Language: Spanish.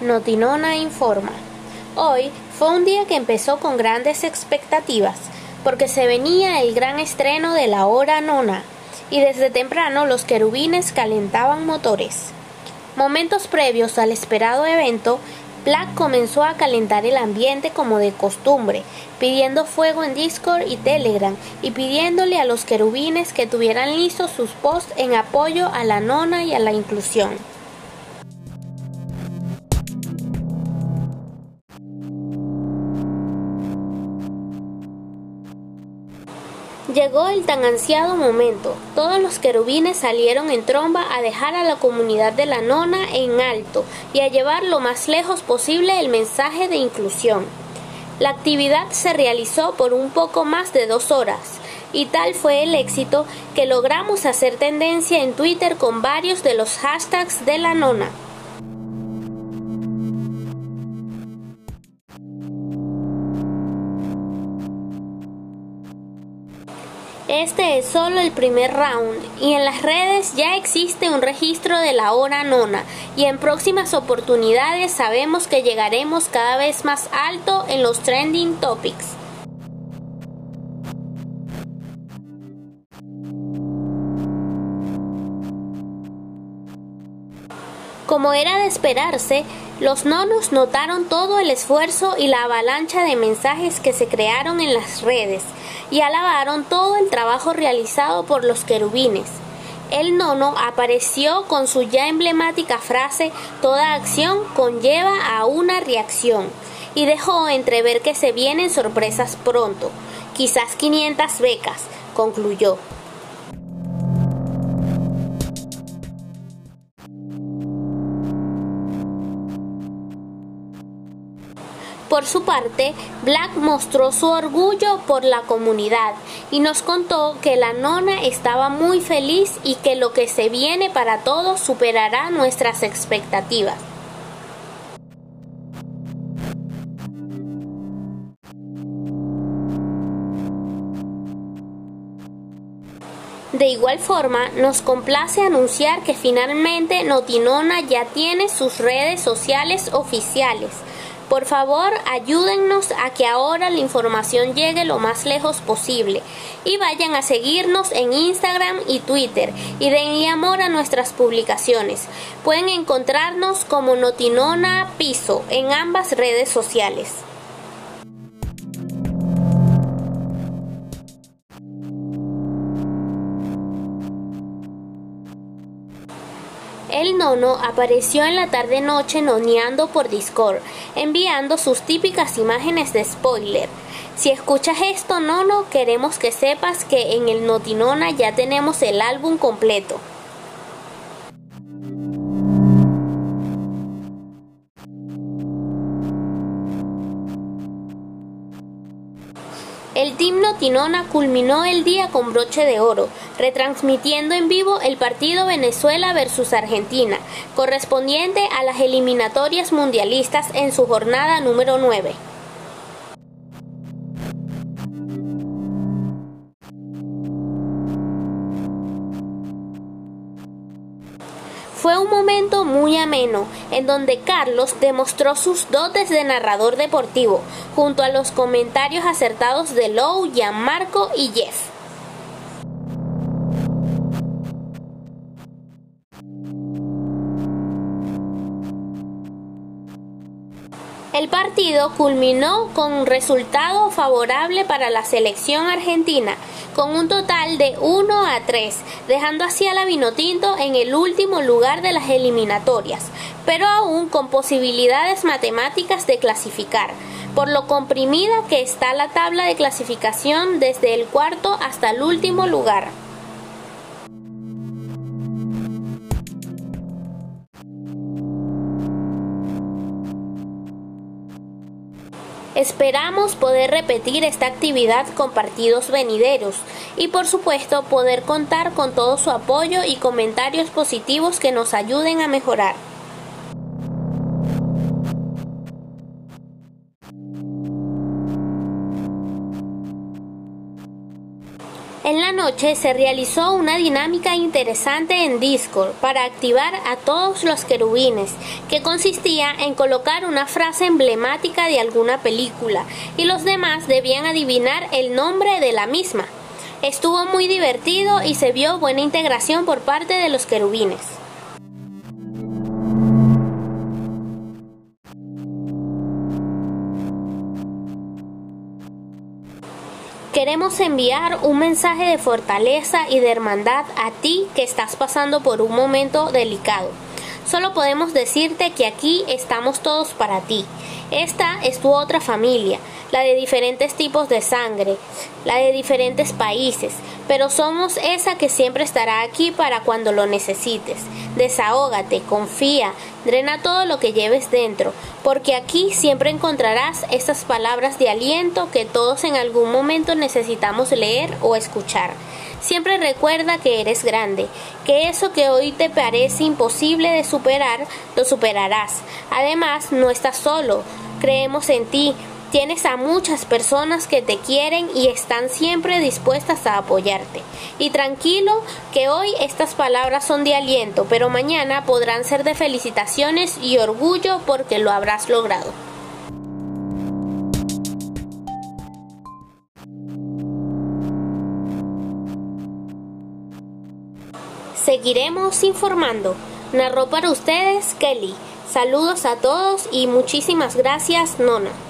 Notinona informa. Hoy fue un día que empezó con grandes expectativas, porque se venía el gran estreno de la hora nona, y desde temprano los querubines calentaban motores. Momentos previos al esperado evento, Black comenzó a calentar el ambiente como de costumbre, pidiendo fuego en Discord y Telegram y pidiéndole a los querubines que tuvieran listos sus posts en apoyo a la nona y a la inclusión. Llegó el tan ansiado momento. Todos los querubines salieron en tromba a dejar a la comunidad de la nona en alto y a llevar lo más lejos posible el mensaje de inclusión. La actividad se realizó por un poco más de dos horas, y tal fue el éxito que logramos hacer tendencia en Twitter con varios de los hashtags de la nona. Este es solo el primer round y en las redes ya existe un registro de la hora nona y en próximas oportunidades sabemos que llegaremos cada vez más alto en los trending topics. Como era de esperarse, los nonos notaron todo el esfuerzo y la avalancha de mensajes que se crearon en las redes y alabaron todo el trabajo realizado por los querubines. El nono apareció con su ya emblemática frase Toda acción conlleva a una reacción y dejó entrever que se vienen sorpresas pronto, quizás 500 becas, concluyó. Por su parte, Black mostró su orgullo por la comunidad y nos contó que la nona estaba muy feliz y que lo que se viene para todos superará nuestras expectativas. De igual forma, nos complace anunciar que finalmente Notinona ya tiene sus redes sociales oficiales por favor, ayúdennos a que ahora la información llegue lo más lejos posible y vayan a seguirnos en Instagram y Twitter y denle amor a nuestras publicaciones. Pueden encontrarnos como Notinona Piso en ambas redes sociales. El nono apareció en la tarde-noche noneando por Discord, enviando sus típicas imágenes de spoiler. Si escuchas esto, nono, queremos que sepas que en el Notinona ya tenemos el álbum completo. El Team Notinona culminó el día con broche de oro, retransmitiendo en vivo el partido Venezuela versus Argentina, correspondiente a las eliminatorias mundialistas en su jornada número 9. Fue un momento muy ameno, en donde Carlos demostró sus dotes de narrador deportivo, junto a los comentarios acertados de Lou, Gianmarco y Jeff. El partido culminó con un resultado favorable para la selección argentina, con un total de 1 a 3, dejando así a la Vinotinto en el último lugar de las eliminatorias, pero aún con posibilidades matemáticas de clasificar, por lo comprimida que está la tabla de clasificación desde el cuarto hasta el último lugar. Esperamos poder repetir esta actividad con partidos venideros y por supuesto poder contar con todo su apoyo y comentarios positivos que nos ayuden a mejorar. En la noche se realizó una dinámica interesante en Discord para activar a todos los querubines, que consistía en colocar una frase emblemática de alguna película y los demás debían adivinar el nombre de la misma. Estuvo muy divertido y se vio buena integración por parte de los querubines. Queremos enviar un mensaje de fortaleza y de hermandad a ti que estás pasando por un momento delicado. Solo podemos decirte que aquí estamos todos para ti. Esta es tu otra familia, la de diferentes tipos de sangre, la de diferentes países, pero somos esa que siempre estará aquí para cuando lo necesites. Desahógate, confía, drena todo lo que lleves dentro, porque aquí siempre encontrarás esas palabras de aliento que todos en algún momento necesitamos leer o escuchar. Siempre recuerda que eres grande, que eso que hoy te parece imposible de superar, lo superarás. Además, no estás solo, creemos en ti, Tienes a muchas personas que te quieren y están siempre dispuestas a apoyarte. Y tranquilo que hoy estas palabras son de aliento, pero mañana podrán ser de felicitaciones y orgullo porque lo habrás logrado. Seguiremos informando. Narró para ustedes Kelly. Saludos a todos y muchísimas gracias, Nona.